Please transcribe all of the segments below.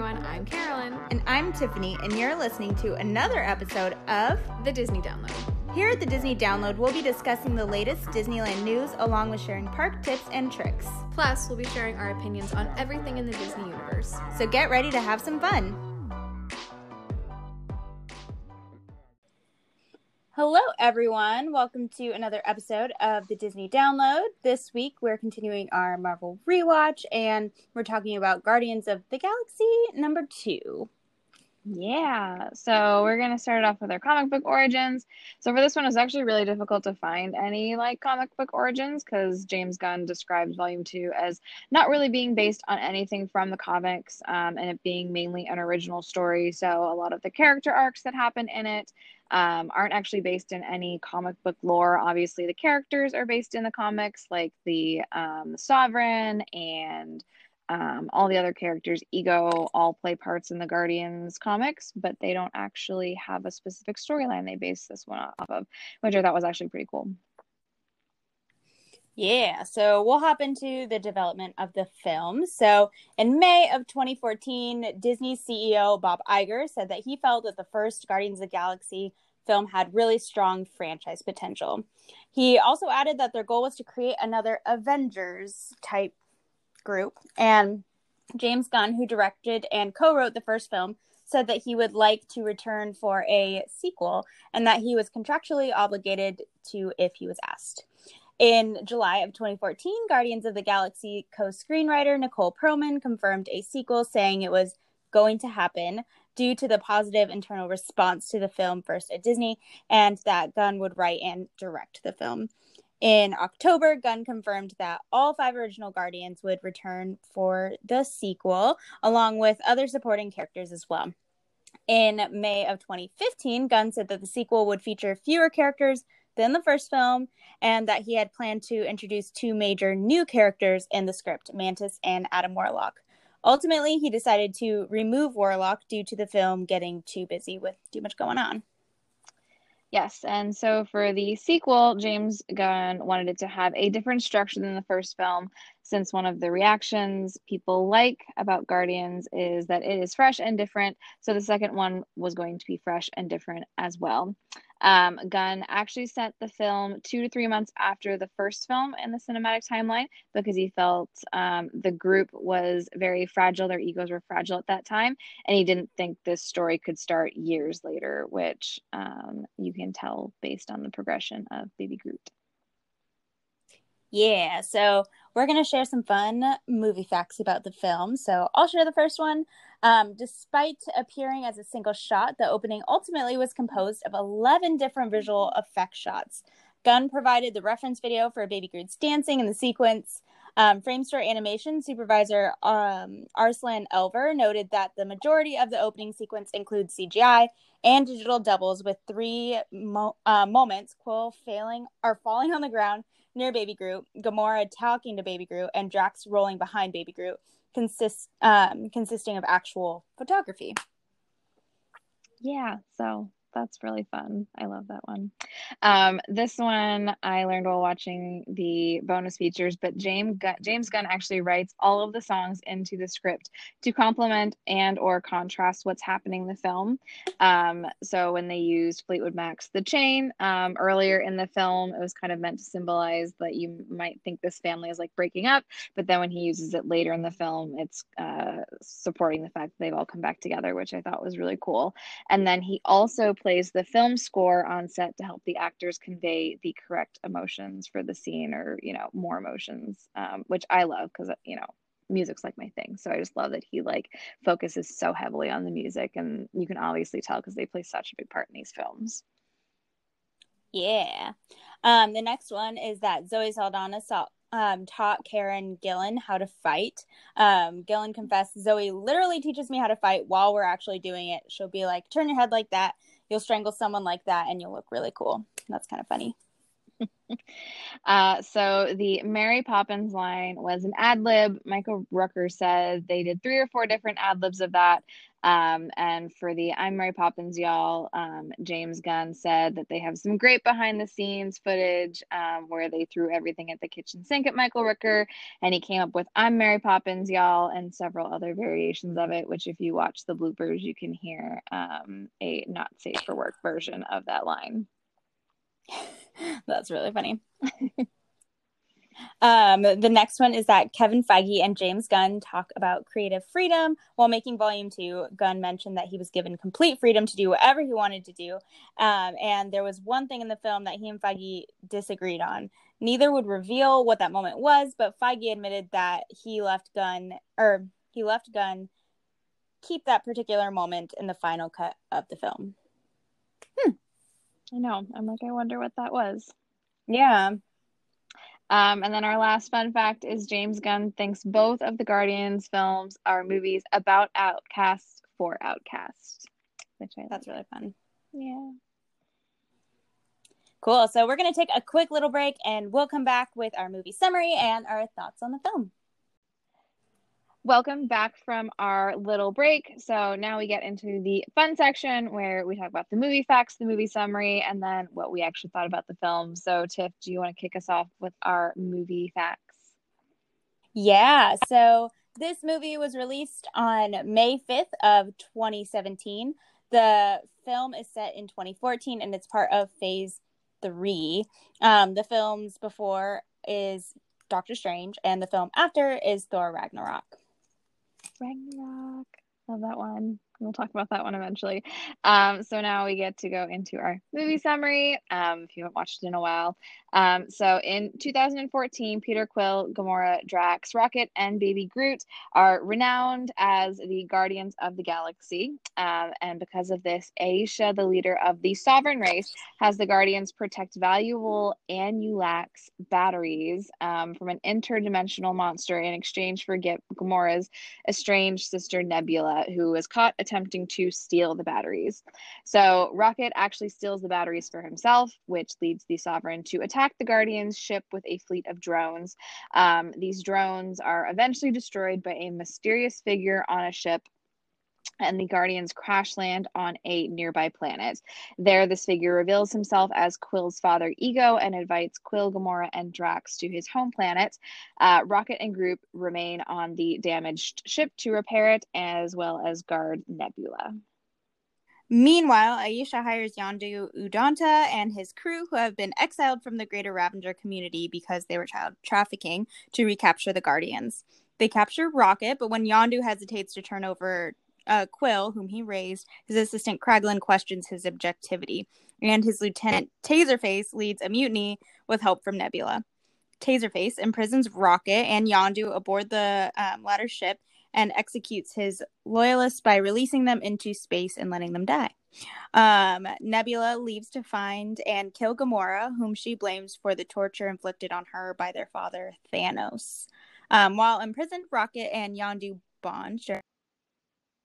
everyone. I'm Carolyn. And I'm Tiffany, and you're listening to another episode of The Disney Download. Here at the Disney Download, we'll be discussing the latest Disneyland news along with sharing park tips and tricks. Plus, we'll be sharing our opinions on everything in the Disney universe. So get ready to have some fun. Hello, everyone. Welcome to another episode of the Disney Download. This week, we're continuing our Marvel rewatch, and we're talking about Guardians of the Galaxy number two. Yeah, so we're gonna start off with our comic book origins. So for this one, it's actually really difficult to find any like comic book origins because James Gunn describes Volume Two as not really being based on anything from the comics, um, and it being mainly an original story. So a lot of the character arcs that happen in it um, aren't actually based in any comic book lore. Obviously, the characters are based in the comics, like the um, Sovereign and um, all the other characters, Ego, all play parts in the Guardians comics, but they don't actually have a specific storyline they base this one off of, which I thought was actually pretty cool. Yeah, so we'll hop into the development of the film. So, in May of 2014, Disney CEO Bob Iger said that he felt that the first Guardians of the Galaxy film had really strong franchise potential. He also added that their goal was to create another Avengers type group. And James Gunn, who directed and co wrote the first film, said that he would like to return for a sequel and that he was contractually obligated to if he was asked. In July of 2014, Guardians of the Galaxy co screenwriter Nicole Perlman confirmed a sequel, saying it was going to happen due to the positive internal response to the film first at Disney and that Gunn would write and direct the film. In October, Gunn confirmed that all five original Guardians would return for the sequel, along with other supporting characters as well. In May of 2015, Gunn said that the sequel would feature fewer characters than the first film, and that he had planned to introduce two major new characters in the script Mantis and Adam Warlock. Ultimately, he decided to remove Warlock due to the film getting too busy with too much going on. Yes, and so for the sequel, James Gunn wanted it to have a different structure than the first film, since one of the reactions people like about Guardians is that it is fresh and different. So the second one was going to be fresh and different as well. Um, Gunn actually sent the film two to three months after the first film in the cinematic timeline because he felt um, the group was very fragile. Their egos were fragile at that time. And he didn't think this story could start years later, which um, you can tell based on the progression of Baby Groot. Yeah, so we're going to share some fun movie facts about the film. So I'll share the first one. Um, despite appearing as a single shot, the opening ultimately was composed of 11 different visual effect shots. Gunn provided the reference video for Baby Groot's dancing in the sequence. Um, Framestore animation supervisor um, Arslan Elver noted that the majority of the opening sequence includes CGI and digital doubles, with three mo- uh, moments: Quill failing or falling on the ground near Baby Groot, Gamora talking to Baby Groot, and Drax rolling behind Baby Groot, consist um, consisting of actual photography. Yeah, so that's really fun. I love that one. Um, this one I learned while watching the bonus features, but James Gunn, James Gunn actually writes all of the songs into the script to complement and or contrast what's happening in the film. Um, so when they used Fleetwood Mac's "The Chain" um, earlier in the film, it was kind of meant to symbolize that you might think this family is like breaking up, but then when he uses it later in the film, it's uh, supporting the fact that they've all come back together, which I thought was really cool. And then he also plays the film score on set to help the actors convey the correct emotions for the scene or you know more emotions um, which i love because you know music's like my thing so i just love that he like focuses so heavily on the music and you can obviously tell because they play such a big part in these films yeah um the next one is that zoe saldana saw um, taught Karen Gillan how to fight. Um, Gillan confessed, Zoe literally teaches me how to fight while we're actually doing it. She'll be like, turn your head like that. You'll strangle someone like that and you'll look really cool. That's kind of funny. uh, so the Mary Poppins line was an ad lib. Michael Rooker said they did three or four different ad libs of that. Um, and for the I'm Mary Poppins, y'all, um, James Gunn said that they have some great behind the scenes footage um, where they threw everything at the kitchen sink at Michael Rooker. And he came up with I'm Mary Poppins, y'all, and several other variations of it, which if you watch the bloopers, you can hear um, a not safe for work version of that line. That's really funny. um, the next one is that Kevin Feige and James Gunn talk about creative freedom while making Volume 2. Gunn mentioned that he was given complete freedom to do whatever he wanted to do. Um, and there was one thing in the film that he and Feige disagreed on. Neither would reveal what that moment was, but Feige admitted that he left Gunn, or he left Gunn keep that particular moment in the final cut of the film. Hmm. I know. I'm like, I wonder what that was. Yeah. Um, and then our last fun fact is James Gunn thinks both of the Guardians films are movies about outcasts for outcasts, which I that's really fun. Yeah. Cool. So we're going to take a quick little break and we'll come back with our movie summary and our thoughts on the film. Welcome back from our little break. So now we get into the fun section where we talk about the movie facts, the movie summary, and then what we actually thought about the film. So, Tiff, do you want to kick us off with our movie facts? Yeah. So this movie was released on May 5th of 2017. The film is set in 2014 and it's part of phase three. Um, the films before is Doctor Strange, and the film after is Thor Ragnarok. Ragnarok. Love that one. We'll talk about that one eventually. Um, so now we get to go into our movie summary. Um, if you haven't watched it in a while, um, so in 2014, Peter Quill, Gamora, Drax, Rocket, and Baby Groot are renowned as the Guardians of the Galaxy. Um, and because of this, Ayesha, the leader of the Sovereign race, has the Guardians protect valuable Anulax batteries um, from an interdimensional monster in exchange for Gamora's estranged sister Nebula, who is caught attempting to steal the batteries. So Rocket actually steals the batteries for himself, which leads the Sovereign to attack the Guardians' ship with a fleet of drones. Um, these drones are eventually destroyed by a mysterious figure on a ship and the Guardians crash land on a nearby planet. There, this figure reveals himself as Quill's father, Ego, and invites Quill, Gamora, and Drax to his home planet. Uh, Rocket and Groot remain on the damaged ship to repair it, as well as guard Nebula. Meanwhile, Ayesha hires Yondu Udonta and his crew, who have been exiled from the greater Ravager community because they were child trafficking, to recapture the Guardians. They capture Rocket, but when Yondu hesitates to turn over uh, Quill, whom he raised, his assistant Kraglin questions his objectivity, and his lieutenant Taserface leads a mutiny with help from Nebula. Taserface imprisons Rocket and Yondu aboard the um, latter ship and executes his loyalists by releasing them into space and letting them die. Um, Nebula leaves to find and kill Gamora, whom she blames for the torture inflicted on her by their father, Thanos. Um, while imprisoned, Rocket and Yondu bond.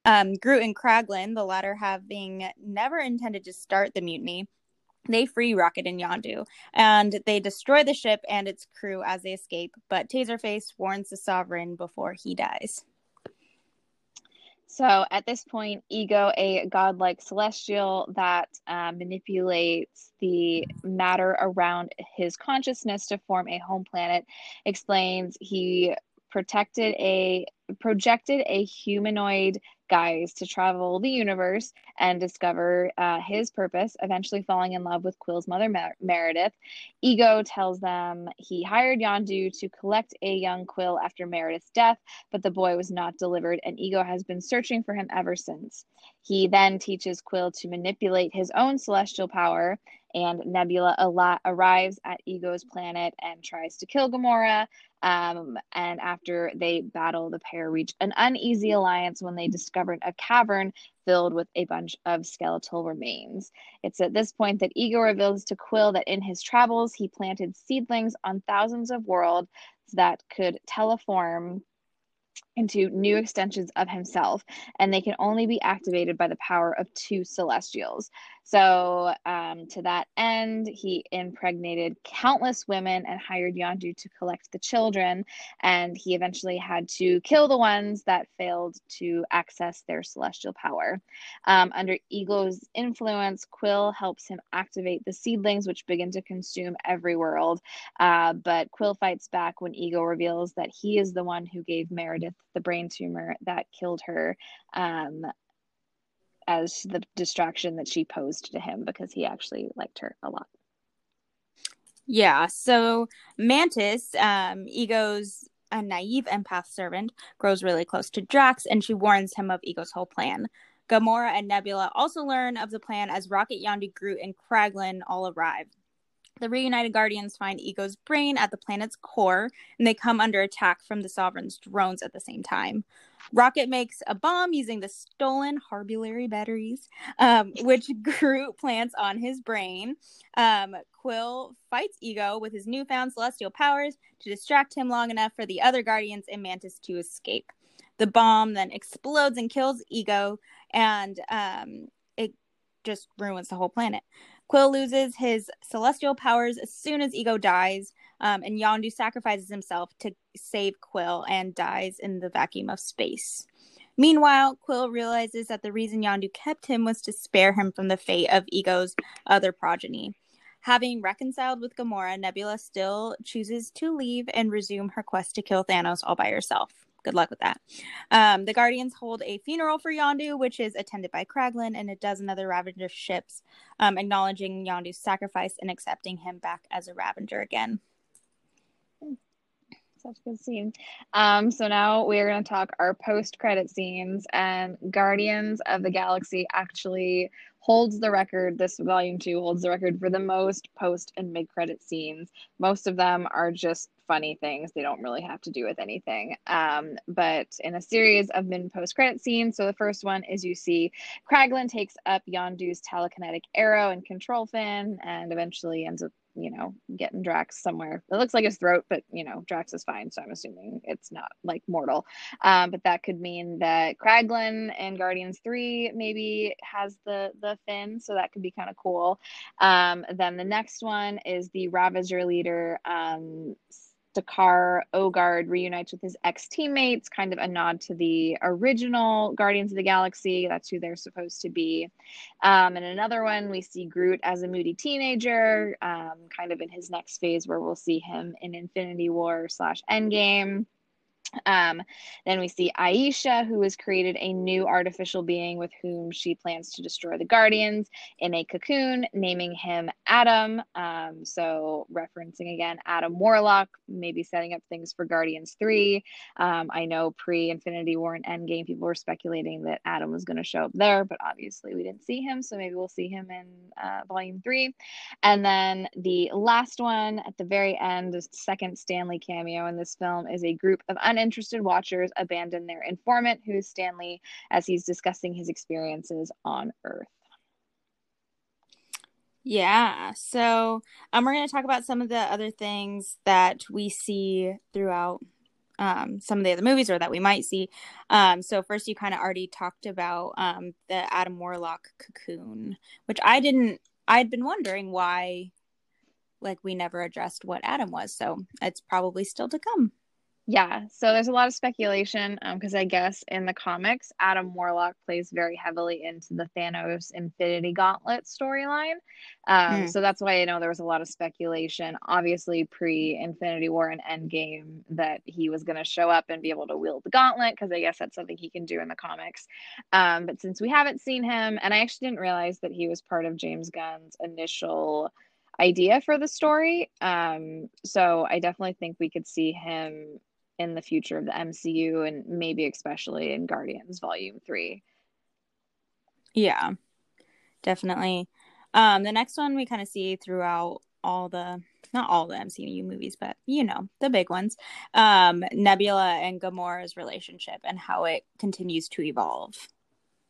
Um, Groot and Kraglin, the latter having never intended to start the mutiny, they free Rocket and Yondu, and they destroy the ship and its crew as they escape. But Taserface warns the Sovereign before he dies. So at this point, Ego, a godlike celestial that uh, manipulates the matter around his consciousness to form a home planet, explains he protected a projected a humanoid guise to travel the universe and discover uh, his purpose, eventually falling in love with Quill's mother, Mer- Meredith. Ego tells them he hired Yondu to collect a young Quill after Meredith's death, but the boy was not delivered, and Ego has been searching for him ever since. He then teaches Quill to manipulate his own celestial power and Nebula arrives at Ego's planet and tries to kill Gamora. Um, and after they battle, the pair reach an uneasy alliance when they discovered a cavern filled with a bunch of skeletal remains. It's at this point that Ego reveals to Quill that in his travels, he planted seedlings on thousands of worlds that could terraform into new extensions of himself, and they can only be activated by the power of two celestials. So, um, to that end, he impregnated countless women and hired Yondu to collect the children. And he eventually had to kill the ones that failed to access their celestial power. Um, under Ego's influence, Quill helps him activate the seedlings, which begin to consume every world. Uh, but Quill fights back when Ego reveals that he is the one who gave Meredith the brain tumor that killed her. Um, as the distraction that she posed to him because he actually liked her a lot. Yeah, so Mantis, um, Ego's a naive empath servant, grows really close to Drax and she warns him of Ego's whole plan. Gamora and Nebula also learn of the plan as Rocket, Yondu, Groot, and Kraglin all arrive. The reunited Guardians find Ego's brain at the planet's core, and they come under attack from the Sovereign's drones at the same time. Rocket makes a bomb using the stolen Harbulary batteries, um, which Groot plants on his brain. Um, Quill fights Ego with his newfound celestial powers to distract him long enough for the other Guardians and Mantis to escape. The bomb then explodes and kills Ego, and um, it just ruins the whole planet. Quill loses his celestial powers as soon as Ego dies, um, and Yondu sacrifices himself to save Quill and dies in the vacuum of space. Meanwhile, Quill realizes that the reason Yondu kept him was to spare him from the fate of Ego's other progeny. Having reconciled with Gamora, Nebula still chooses to leave and resume her quest to kill Thanos all by herself good luck with that. Um, the Guardians hold a funeral for Yondu, which is attended by Kraglin and a dozen other Ravager ships, um, acknowledging Yondu's sacrifice and accepting him back as a Ravager again. Such a good scene. Um, so now we are going to talk our post-credit scenes, and Guardians of the Galaxy actually holds the record. This volume two holds the record for the most post and mid credit scenes. Most of them are just funny things. They don't really have to do with anything. Um, but in a series of mid post credit scenes, so the first one is you see Kraglin takes up Yondu's telekinetic arrow and control fin and eventually ends up you know, getting Drax somewhere. It looks like his throat, but you know, Drax is fine, so I'm assuming it's not like mortal. Um, but that could mean that Kraglin and Guardians Three maybe has the the fin, so that could be kind of cool. Um, then the next one is the Ravager leader. Um, Stakar Ogord reunites with his ex teammates, kind of a nod to the original Guardians of the Galaxy. That's who they're supposed to be. Um, and another one, we see Groot as a moody teenager, um, kind of in his next phase, where we'll see him in Infinity War slash Endgame. Um, then we see Ayesha, who has created a new artificial being with whom she plans to destroy the Guardians in a cocoon, naming him Adam. Um, so, referencing again Adam Warlock, maybe setting up things for Guardians 3. Um, I know pre Infinity War and Endgame, people were speculating that Adam was going to show up there, but obviously we didn't see him. So, maybe we'll see him in uh, Volume 3. And then the last one at the very end, the second Stanley cameo in this film, is a group of uninterested uninterested watchers abandon their informant, who's Stanley, as he's discussing his experiences on Earth. Yeah, so um, we're going to talk about some of the other things that we see throughout um, some of the other movies or that we might see. Um, so first, you kind of already talked about um, the Adam Warlock cocoon, which I didn't. I'd been wondering why, like, we never addressed what Adam was. So it's probably still to come. Yeah, so there's a lot of speculation because um, I guess in the comics, Adam Warlock plays very heavily into the Thanos Infinity Gauntlet storyline. Um, mm. So that's why I know there was a lot of speculation, obviously pre Infinity War and Endgame, that he was going to show up and be able to wield the gauntlet because I guess that's something he can do in the comics. Um, but since we haven't seen him, and I actually didn't realize that he was part of James Gunn's initial idea for the story. Um, so I definitely think we could see him in the future of the MCU and maybe especially in Guardians Volume 3. Yeah. Definitely. Um the next one we kind of see throughout all the not all the MCU movies, but you know, the big ones. Um Nebula and Gamora's relationship and how it continues to evolve.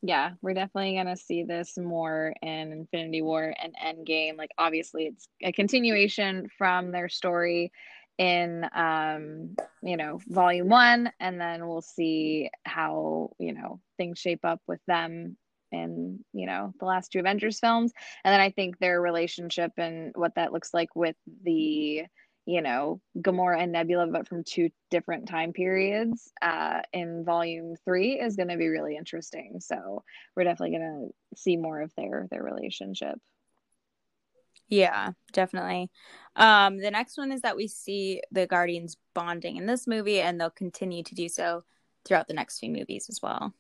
Yeah, we're definitely going to see this more in Infinity War and Endgame. Like obviously it's a continuation from their story in um you know volume one and then we'll see how you know things shape up with them in you know the last two Avengers films, and then I think their relationship and what that looks like with the you know Gamora and Nebula, but from two different time periods uh, in Volume Three is going to be really interesting. So we're definitely going to see more of their their relationship. Yeah, definitely. Um, the next one is that we see the Guardians bonding in this movie, and they'll continue to do so throughout the next few movies as well.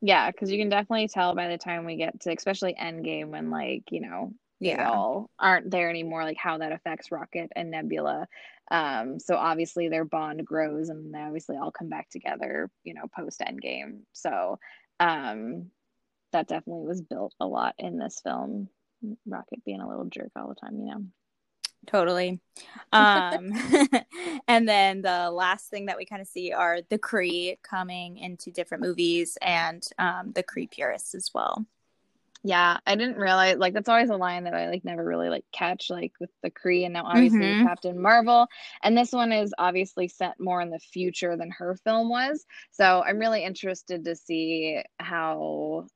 Yeah, because you can definitely tell by the time we get to, especially Endgame, when like you know they Yeah. all aren't there anymore, like how that affects Rocket and Nebula. Um, so obviously their bond grows, and they obviously all come back together, you know, post Endgame. So um, that definitely was built a lot in this film. Rocket being a little jerk all the time, you know. Totally. Um, and then the last thing that we kind of see are the Kree coming into different movies and um, the Kree purists as well. Yeah, I didn't realize like that's always a line that I like never really like catch like with the Kree and now obviously Mhm. Captain Marvel. And this one is obviously set more in the future than her film was. So I'm really interested to see how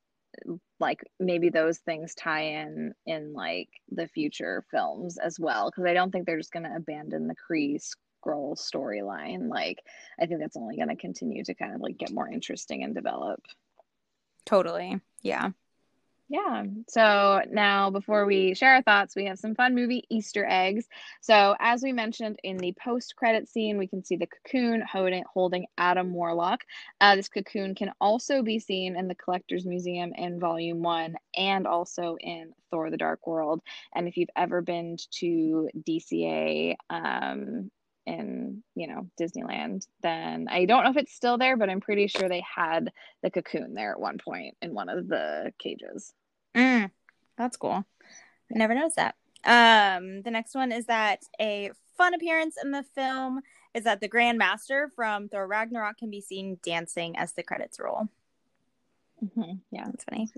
like maybe those things tie in in like the future films as well because I don't think they're just going to abandon the Kree Skrull storyline. Like I think that's only going to continue to kind of like get more interesting and develop. Totally. Yeah. Yeah. So now, before we share our thoughts, we have some fun movie Easter eggs. So, as we mentioned in the post credit scene, we can see the cocoon holding, holding Adam Warlock. Uh, this cocoon can also be seen in the Collector's Museum in Volume 1 and also in Thor the Dark World. And if you've ever been to DCA, um, in you know Disneyland, then I don't know if it's still there, but I'm pretty sure they had the cocoon there at one point in one of the cages. Mm, that's cool. I never noticed that. Um, the next one is that a fun appearance in the film is that the Grand Master from Thor Ragnarok can be seen dancing as the credits roll. Mhm, Yeah, That's funny.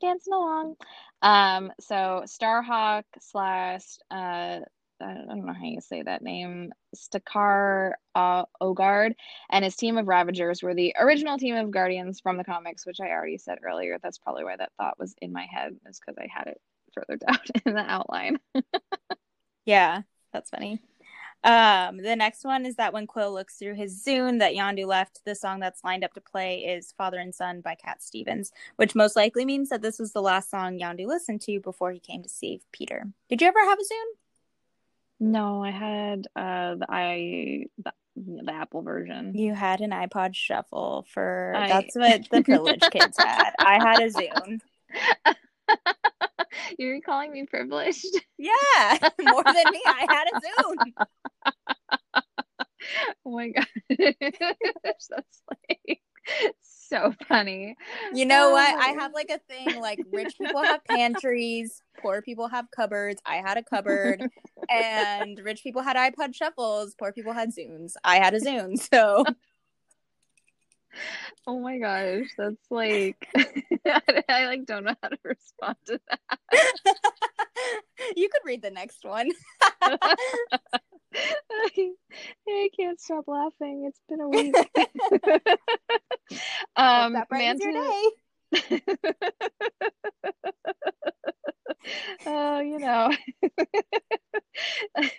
dancing along. Um, so Starhawk slash uh, I don't know how you say that name, Stakar uh, Ogord, and his team of Ravagers were the original team of Guardians from the comics, which I already said earlier. That's probably why that thought was in my head, is because I had it further down in the outline. Yeah, that's funny. Um, the next one is that when Quill looks through his Zune that Yondu left, the song that's lined up to play is Father and Son by Cat Stevens, which most likely means that this was the last song Yondu listened to before he came to save Peter. Did you ever have a Zune? No, I had uh the i the, the Apple version. You had an iPod Shuffle for I- that's what the privileged kids had. I had a Zune. You're calling me privileged? Yeah, more than me. I had a Zune. Oh my god. That's like so funny. You know Oh what? I have like a thing like rich people have pantries, poor people have cupboards. I had a cupboard, and rich people had iPod shuffles, poor people had Zunes. I had a Zune, so Oh my gosh, that's like I, I like don't know how to respond to that. you could read the next one. I, I can't stop laughing. It's been a week. um, that brightens your day. oh, you know.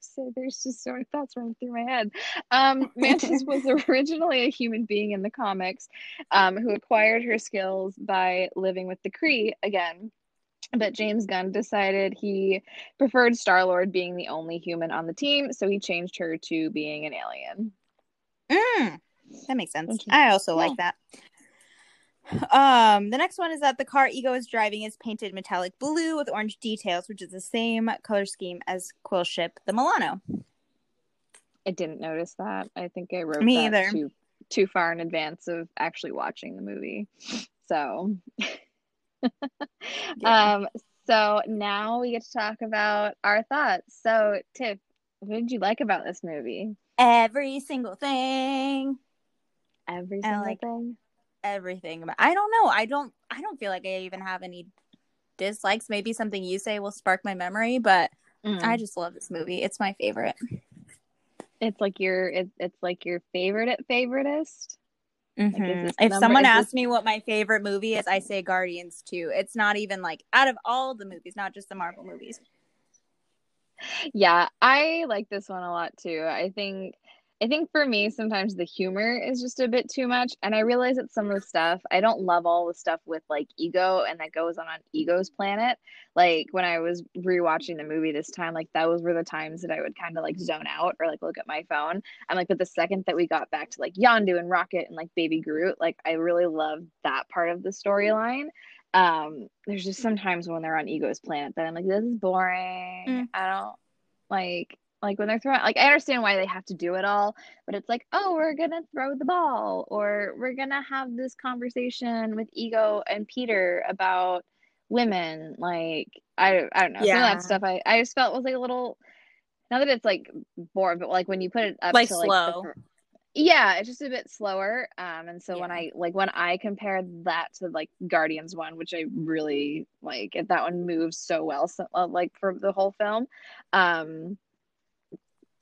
so there's just so many thoughts running through my head. Um, Mantis was originally a human being in the comics um, who acquired her skills by living with the Kree again. But James Gunn decided he preferred Star Lord being the only human on the team, so he changed her to being an alien. Mm, that makes sense. I also Yeah. like that. Um, the next one is that the car Ego is driving is painted metallic blue with orange details, which is the same color scheme as Quill ship, the Milano. I didn't notice that. I think I wrote Me that either. too too far in advance of actually watching the movie. So Yeah. um so now we get to talk about our thoughts. So Tiff, what did you like about this movie? Every single thing, Every single like- thing. Everything. about- I don't know. I don't. I don't feel like I even have any dislikes. Maybe something you say will spark my memory, but Mm. I just love this movie. It's my favorite. it's like your it, it's like your favorite at favoritist. Mm-hmm. Like, if number, someone asks this... me what my favorite movie is, I say Guardians 2. It's not even like out of all the movies, not just the Marvel movies. Yeah, I like this one a lot too. I think I think for me, sometimes the humor is just a bit too much. And I realize that some of the stuff, I don't love all the stuff with like ego and that goes on on Ego's planet. Like when I was rewatching the movie this time, like those were the times that I would kind of like zone out or like look at my phone. I'm like, but the second that we got back to like Yondu and Rocket and like Baby Groot, like I really loved that part of the storyline. Um, there's just sometimes when they're on Ego's planet that I'm like, this is boring. Mm. I don't like like when they're throwing like i understand why they have to do it all but it's like oh we're gonna throw the ball or we're gonna have this conversation with ego and peter about women like i i don't know yeah. some of that stuff i i just felt was like a little not that it's like boring but like when you put it up like to, slow like, yeah it's just a bit slower um and so yeah. when i like when i compared that to like guardians one which i really like if that one moves so well so uh, like for the whole film um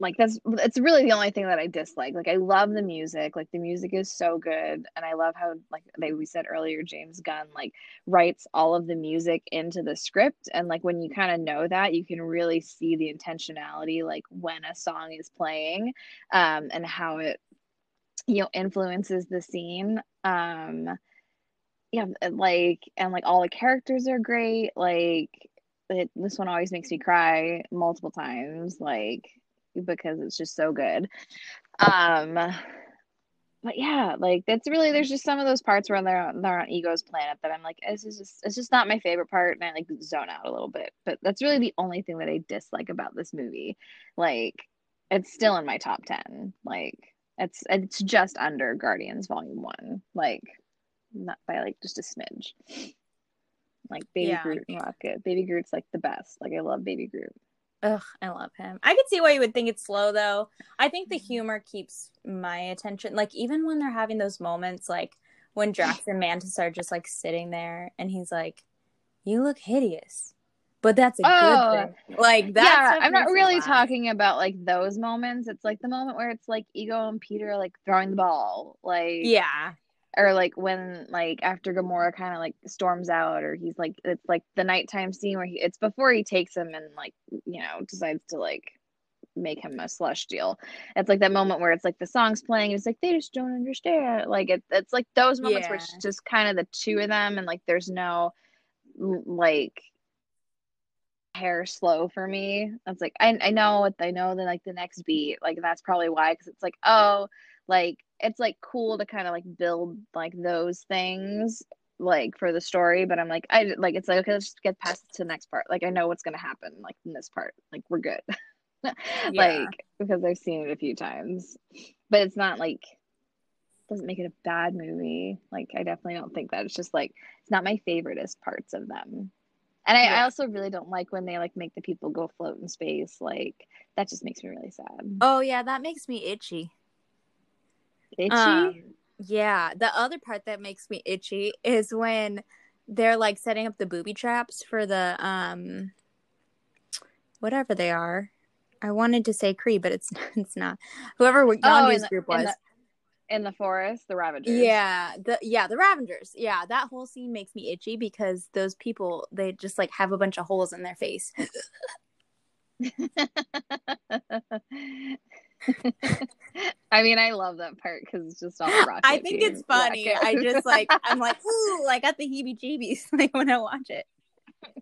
like that's it's really the only thing that I dislike. Like I love the music. Like the music is so good and I love how like they we said earlier James Gunn like writes all of the music into the script and like when you kind of know that you can really see the intentionality like when a song is playing um and how it you know influences the scene. Um yeah, like and like all the characters are great. Like it, this one always makes me cry multiple times like because it's just so good. Um, but yeah, like that's really there's just some of those parts where they're they're on Ego's planet that I'm like, this is just it's just not my favorite part, and I like zone out a little bit. But that's really the only thing that I dislike about this movie. Like, it's still in my top ten. Like, it's it's just under Guardians Volume One. Like, not by like just a smidge. Like Baby yeah. Groot and Rocket. Baby Groot's like the best. Like I love Baby Groot. Ugh, I love him. I could see why you would think it's slow though. I think the mm-hmm. humor keeps my attention. Like even when they're having those moments, like when Drax and Mantis are just like sitting there, and he's like, "You look hideous," but that's a oh, good thing. Like that. Yeah, I'm not really talking about like those moments. It's like the moment where it's like Ego and Peter like throwing the ball. Like yeah, or like when like after Gamora kind of like storms out or he's like it's like the nighttime scene where he it's before he takes him and like you know decides to like make him a slush deal. It's like that moment where it's like the song's playing it's like they just don't understand. Like it, it's like those moments yeah. where it's just kind of the two of them and like there's no like hair slow for me. It's like I I know what I know that like the next beat like that's probably why because it's like oh like it's like cool to kind of like build like those things like for the story but i'm like i like it's like okay let's just get past to the next part. Like i know what's gonna happen like in this part. Like we're good. Like because i've seen it a few times. But it's not like doesn't make it a bad movie. Like i definitely don't think that. It's just like it's not my favoriteest parts of them. And I, yeah. I also really don't like when they like make the people go float in space. Like that just makes me really sad. Oh yeah that makes me itchy Itchy? Um, yeah. The other part that makes me itchy is when they're like setting up the booby traps for the um whatever they are. I wanted to say Kree, but it's it's not. Whoever Yondu's oh, group was. In the, in the forest, the Ravagers. Yeah, the yeah, the Ravagers. Yeah, that whole scene makes me itchy because those people they just like have a bunch of holes in their face. I mean, I love that part because it's just all rocket. I think it's funny. Rocket. I just like I'm like, ooh, I got the heebie-jeebies like when I watch it.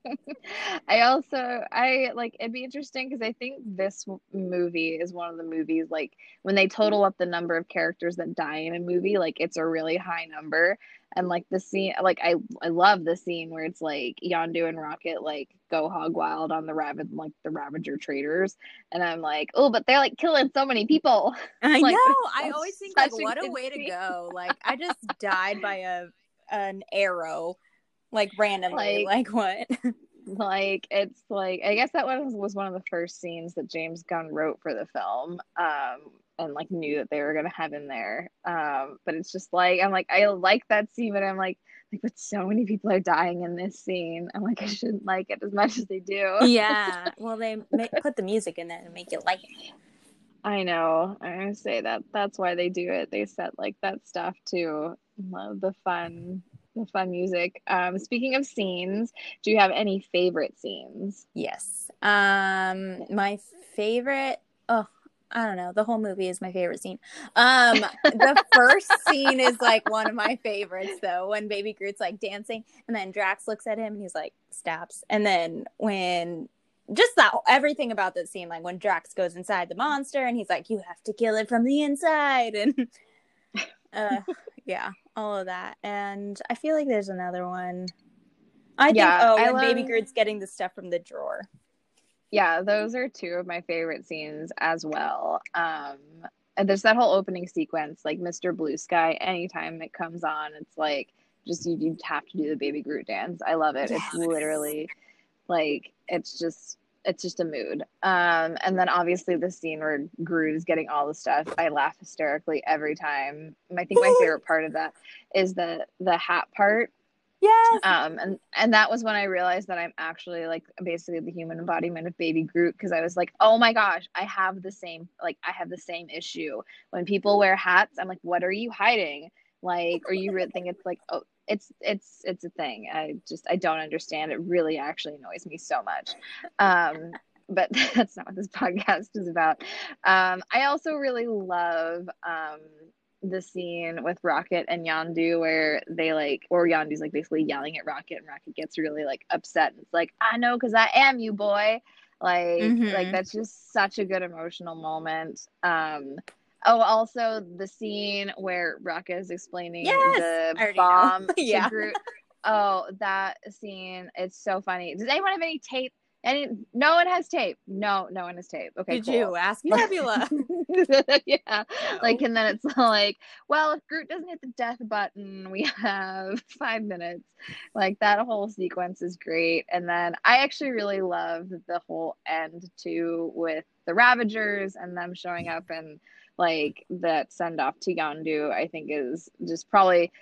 I also I like it'd be interesting because I think this movie is one of the movies like when they total up the number of characters that die in a movie, like it's a really high number. And like the scene, like I I love the scene where it's like Yondu and Rocket like go hog wild on the rabbit like the Ravager traders, and I'm like, oh, but they're like killing so many people. I like, know. I always think like, what a way to go! Like I just died by a an arrow like randomly like, like what? like it's like i guess that one was one of the first scenes that james gunn wrote for the film um and like knew that they were gonna have in there. Um but it's just like i'm like i like that scene but i'm like like but so many people are dying in this scene. I'm like i shouldn't like it as much as they do. Yeah. Well they make, put the music in there and make it like it. I know. I'm gonna say that that's why they do it. They set like that stuff to love the fun fun music. Um speaking of scenes, do you have any favorite scenes? Yes. Um my favorite oh I don't know. The whole movie is my favorite scene. Um, the first scene is like one of my favorites, though, when Baby Groot's like dancing, and then Drax looks at him and he's like stops, and then when just that everything about that scene, like when Drax goes inside the monster and he's like, "You have to kill it from the inside," and uh, yeah, all of that. And I feel like there's another one. I think Yeah, oh, I Baby love- Groot's getting the stuff from the drawer. Yeah, those are two of my favorite scenes as well. Um, and there's that whole opening sequence, like Mr. Blue Sky. Anytime it comes on, it's like just you, you have to do the Baby Groot dance. I love it. Yes. It's literally like it's just it's just a mood. Um, and then obviously the scene where Groot is getting all the stuff. I laugh hysterically every time. I think my favorite part of that is the the hat part Yes. um and and that was when i realized that i'm actually like basically the human embodiment of baby groot because i was like oh my gosh i have the same like i have the same issue when people wear hats i'm like what are you hiding like or you really think it's like oh it's it's it's a thing i just i don't understand it really actually annoys me so much um but that's not what this podcast is about um i also really love um the scene with Rocket and Yondu where they like, or Yondu's like basically yelling at Rocket, and Rocket gets really like upset. And it's like, I know, because I am you, boy. Like, Mhm. like that's just such a good emotional moment. Um, oh, also the scene where Rocket is explaining Yes! the bomb Yeah. to Groot. Oh, that scene! It's so funny. Does anyone have any tape? Any? No one has tape. No, no one has tape. Okay, Did cool. you ask Nebula? yeah. Like, and then it's like, well, if Groot doesn't hit the death button, we have five minutes. Like, that whole sequence is great. And then I actually really love the whole end too with the Ravagers and them showing up and like that send off to Yondu, I think is just probably,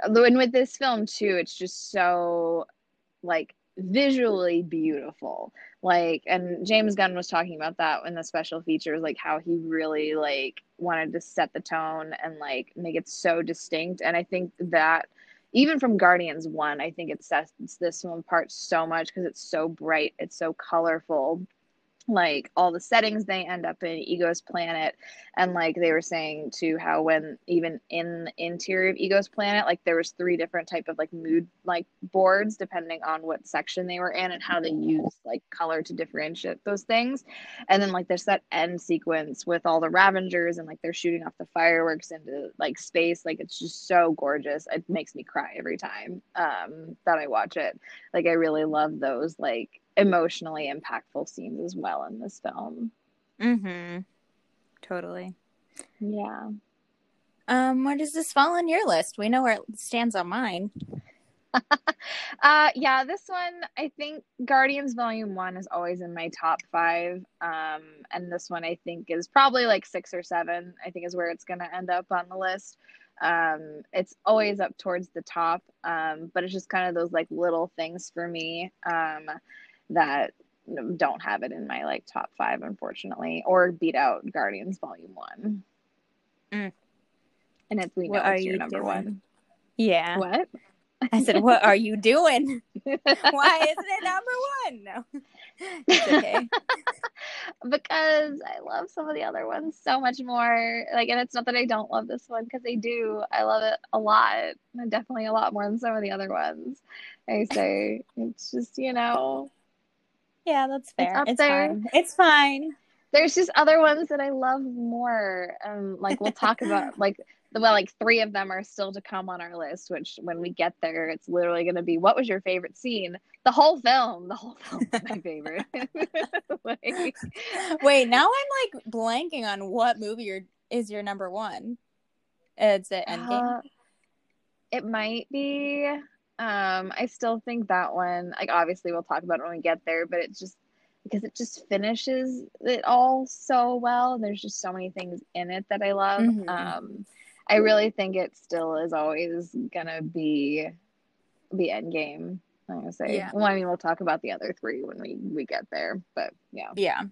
and with this film too, it's just so like visually beautiful. Like and james gunn was talking about that in the special features like how he really like wanted to set the tone and like make it so distinct. And i think that even from guardians 1 i think it sets this one apart so much because it's so bright it's so colorful like all the settings they end up in ego's planet and like they were saying too how when even in the interior of ego's planet like there was three different type of like mood like boards depending on what section they were in and how they use like color to differentiate those things. And then like there's that end sequence with all the Ravagers and like they're shooting off the fireworks into like space. Like it's just so gorgeous. It makes me cry every time um that i watch it. Like i really love those like emotionally impactful scenes as well in this film mm-hmm. Totally. yeah Um, where does this fall on your list? We know where it stands on mine. Uh, yeah, this one I think Guardians Volume One is always in my top five. Um, and this one I think is probably like six or seven. I think is where it's gonna end up on the list. Um, it's always up towards the top. Um, but it's just kind of those like little things for me. Um, that don't have it in my like top five, unfortunately, or beat out Guardians Volume One. Mm. And it's we know What are it's your you number doing? one. Yeah. What? I said, what are you doing? Why isn't it number one? No. It's okay. because I love some of the other ones so much more. Like, and it's not that I don't love this one because I do. I love it a lot, definitely a lot more than some of the other ones. I say it's just you know, Yeah, that's fair. It's, there. fine. It's fine. there's just other ones that I love more. Um, like we'll talk about like. Well, like three of them are still to come on our list, which when we get there, it's literally going to be what was your favorite scene? The whole film. The whole film is my favorite. like, Wait, now I'm like blanking on what movie your is your number one. It's it Endgame. Uh, it might be. Um, I still think that one, like obviously we'll talk about it when we get there, but it's just because it just finishes it all so well. There's just so many things in it that I love. Mhm. Um, I really think it still is always gonna be the end game. I'm gonna say. Yeah. Well, I mean, we'll talk about the other three when we we get there, but yeah. Yeah.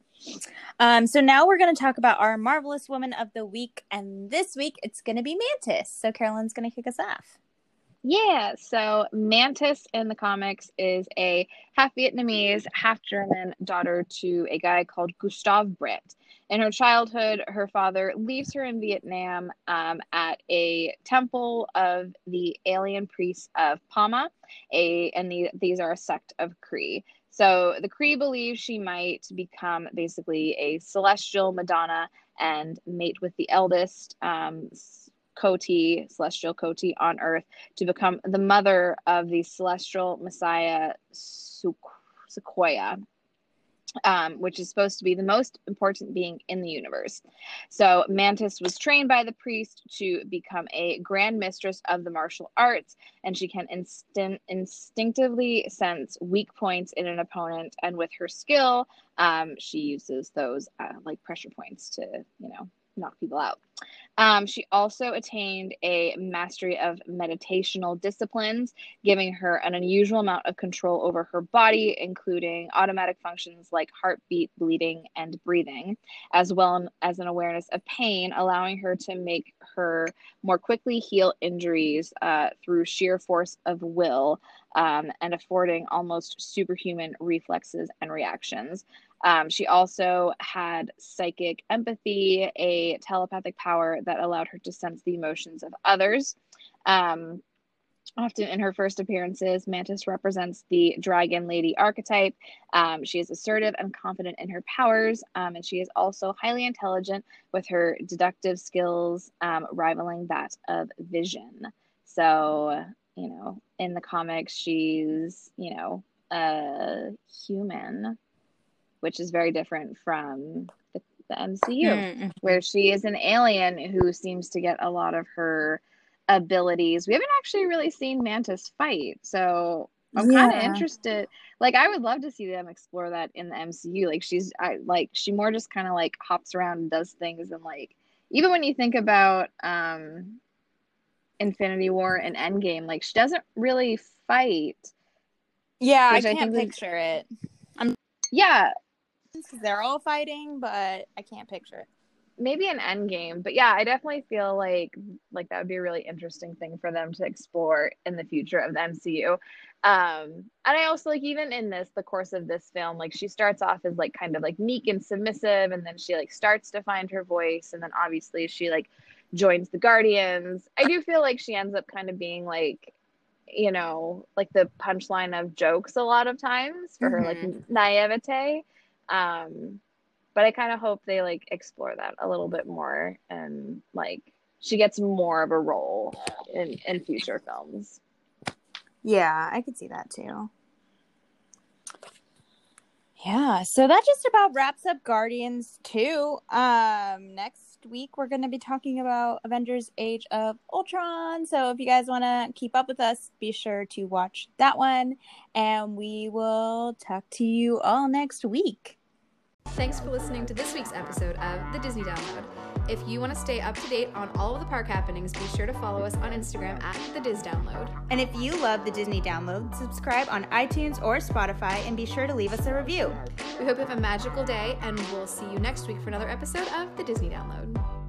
Um, so now we're to talk about our marvelous woman of the week, and this week it's to be Mantis. So Carolyn's to kick us off. Yeah, so Mantis in the comics is a half Vietnamese, half German daughter to a guy called Gustav Britt. In her childhood, her father leaves her in Vietnam um, at a temple of the alien priests of Pama, a and the, these are a sect of Kree. So the Kree believe she might become basically a celestial Madonna and mate with the eldest um, Koti, celestial Koti on earth to become the mother of the celestial Messiah Sequoia, um, which is supposed to be the most important being in the universe. So Mantis was trained by the priest to become a grand mistress of the martial arts, and she can instant instinctively sense weak points in an opponent. And with her skill, um, she uses those uh, like pressure points to, you know, knock people out. Um, she also attained a mastery of meditational disciplines, giving her an unusual amount of control over her body, including automatic functions like heartbeat, bleeding, and breathing, as well as an awareness of pain, allowing her to make her more quickly heal injuries uh, through sheer force of will um, and affording almost superhuman reflexes and reactions. Um, she also had psychic empathy, a telepathic power that allowed her to sense the emotions of others. Um, often in her first appearances, Mantis represents the dragon lady archetype. Um, she is assertive and confident in her powers, um, and she is also highly intelligent with her deductive skills um, rivaling that of vision. So, you know, in the comics, she's, you know, a human which is very different from the, the MCU, mm-hmm. where she is an alien who seems to get a lot of her abilities. We haven't actually really seen Mantis fight, so I'm yeah. kind of interested. Like, I would love to see them explore that in the MCU. Like, she's I like she more just kind of like hops around and does things, and like even when you think about um Infinity War and Endgame, like she doesn't really fight. Yeah, I can't I picture it. I'm yeah, because they're all fighting, but I can't picture it. Maybe an end game, but yeah, I definitely feel like like that would be a really interesting thing for them to explore in the future of the MCU. Um, and I also like even in this the course of this film, like she starts off as like kind of like meek and submissive, and then she like starts to find her voice, and then obviously she like joins the Guardians. I do feel like she ends up kind of being like you know, like the punchline of jokes a lot of times for mm-hmm. her like mm-hmm. naivete. Um, but I kind of hope they like explore that a little bit more and like she gets more of a role in in future films. Yeah, I could see that too. Yeah, so that just about wraps up Guardians 2. Um next week we're going to be talking about Avengers Age of Ultron. So if you guys want to keep up with us, be sure to watch that one and we will talk to you all next week. Thanks for listening to this week's episode of the Disney Download. If you want to stay up to date on all of the park happenings, be sure to follow us on Instagram at the Diz Download. And if you love the Disney Download, subscribe on iTunes or Spotify and be sure to leave us a review. We hope you have a magical day, and we'll see you next week for another episode of the Disney Download.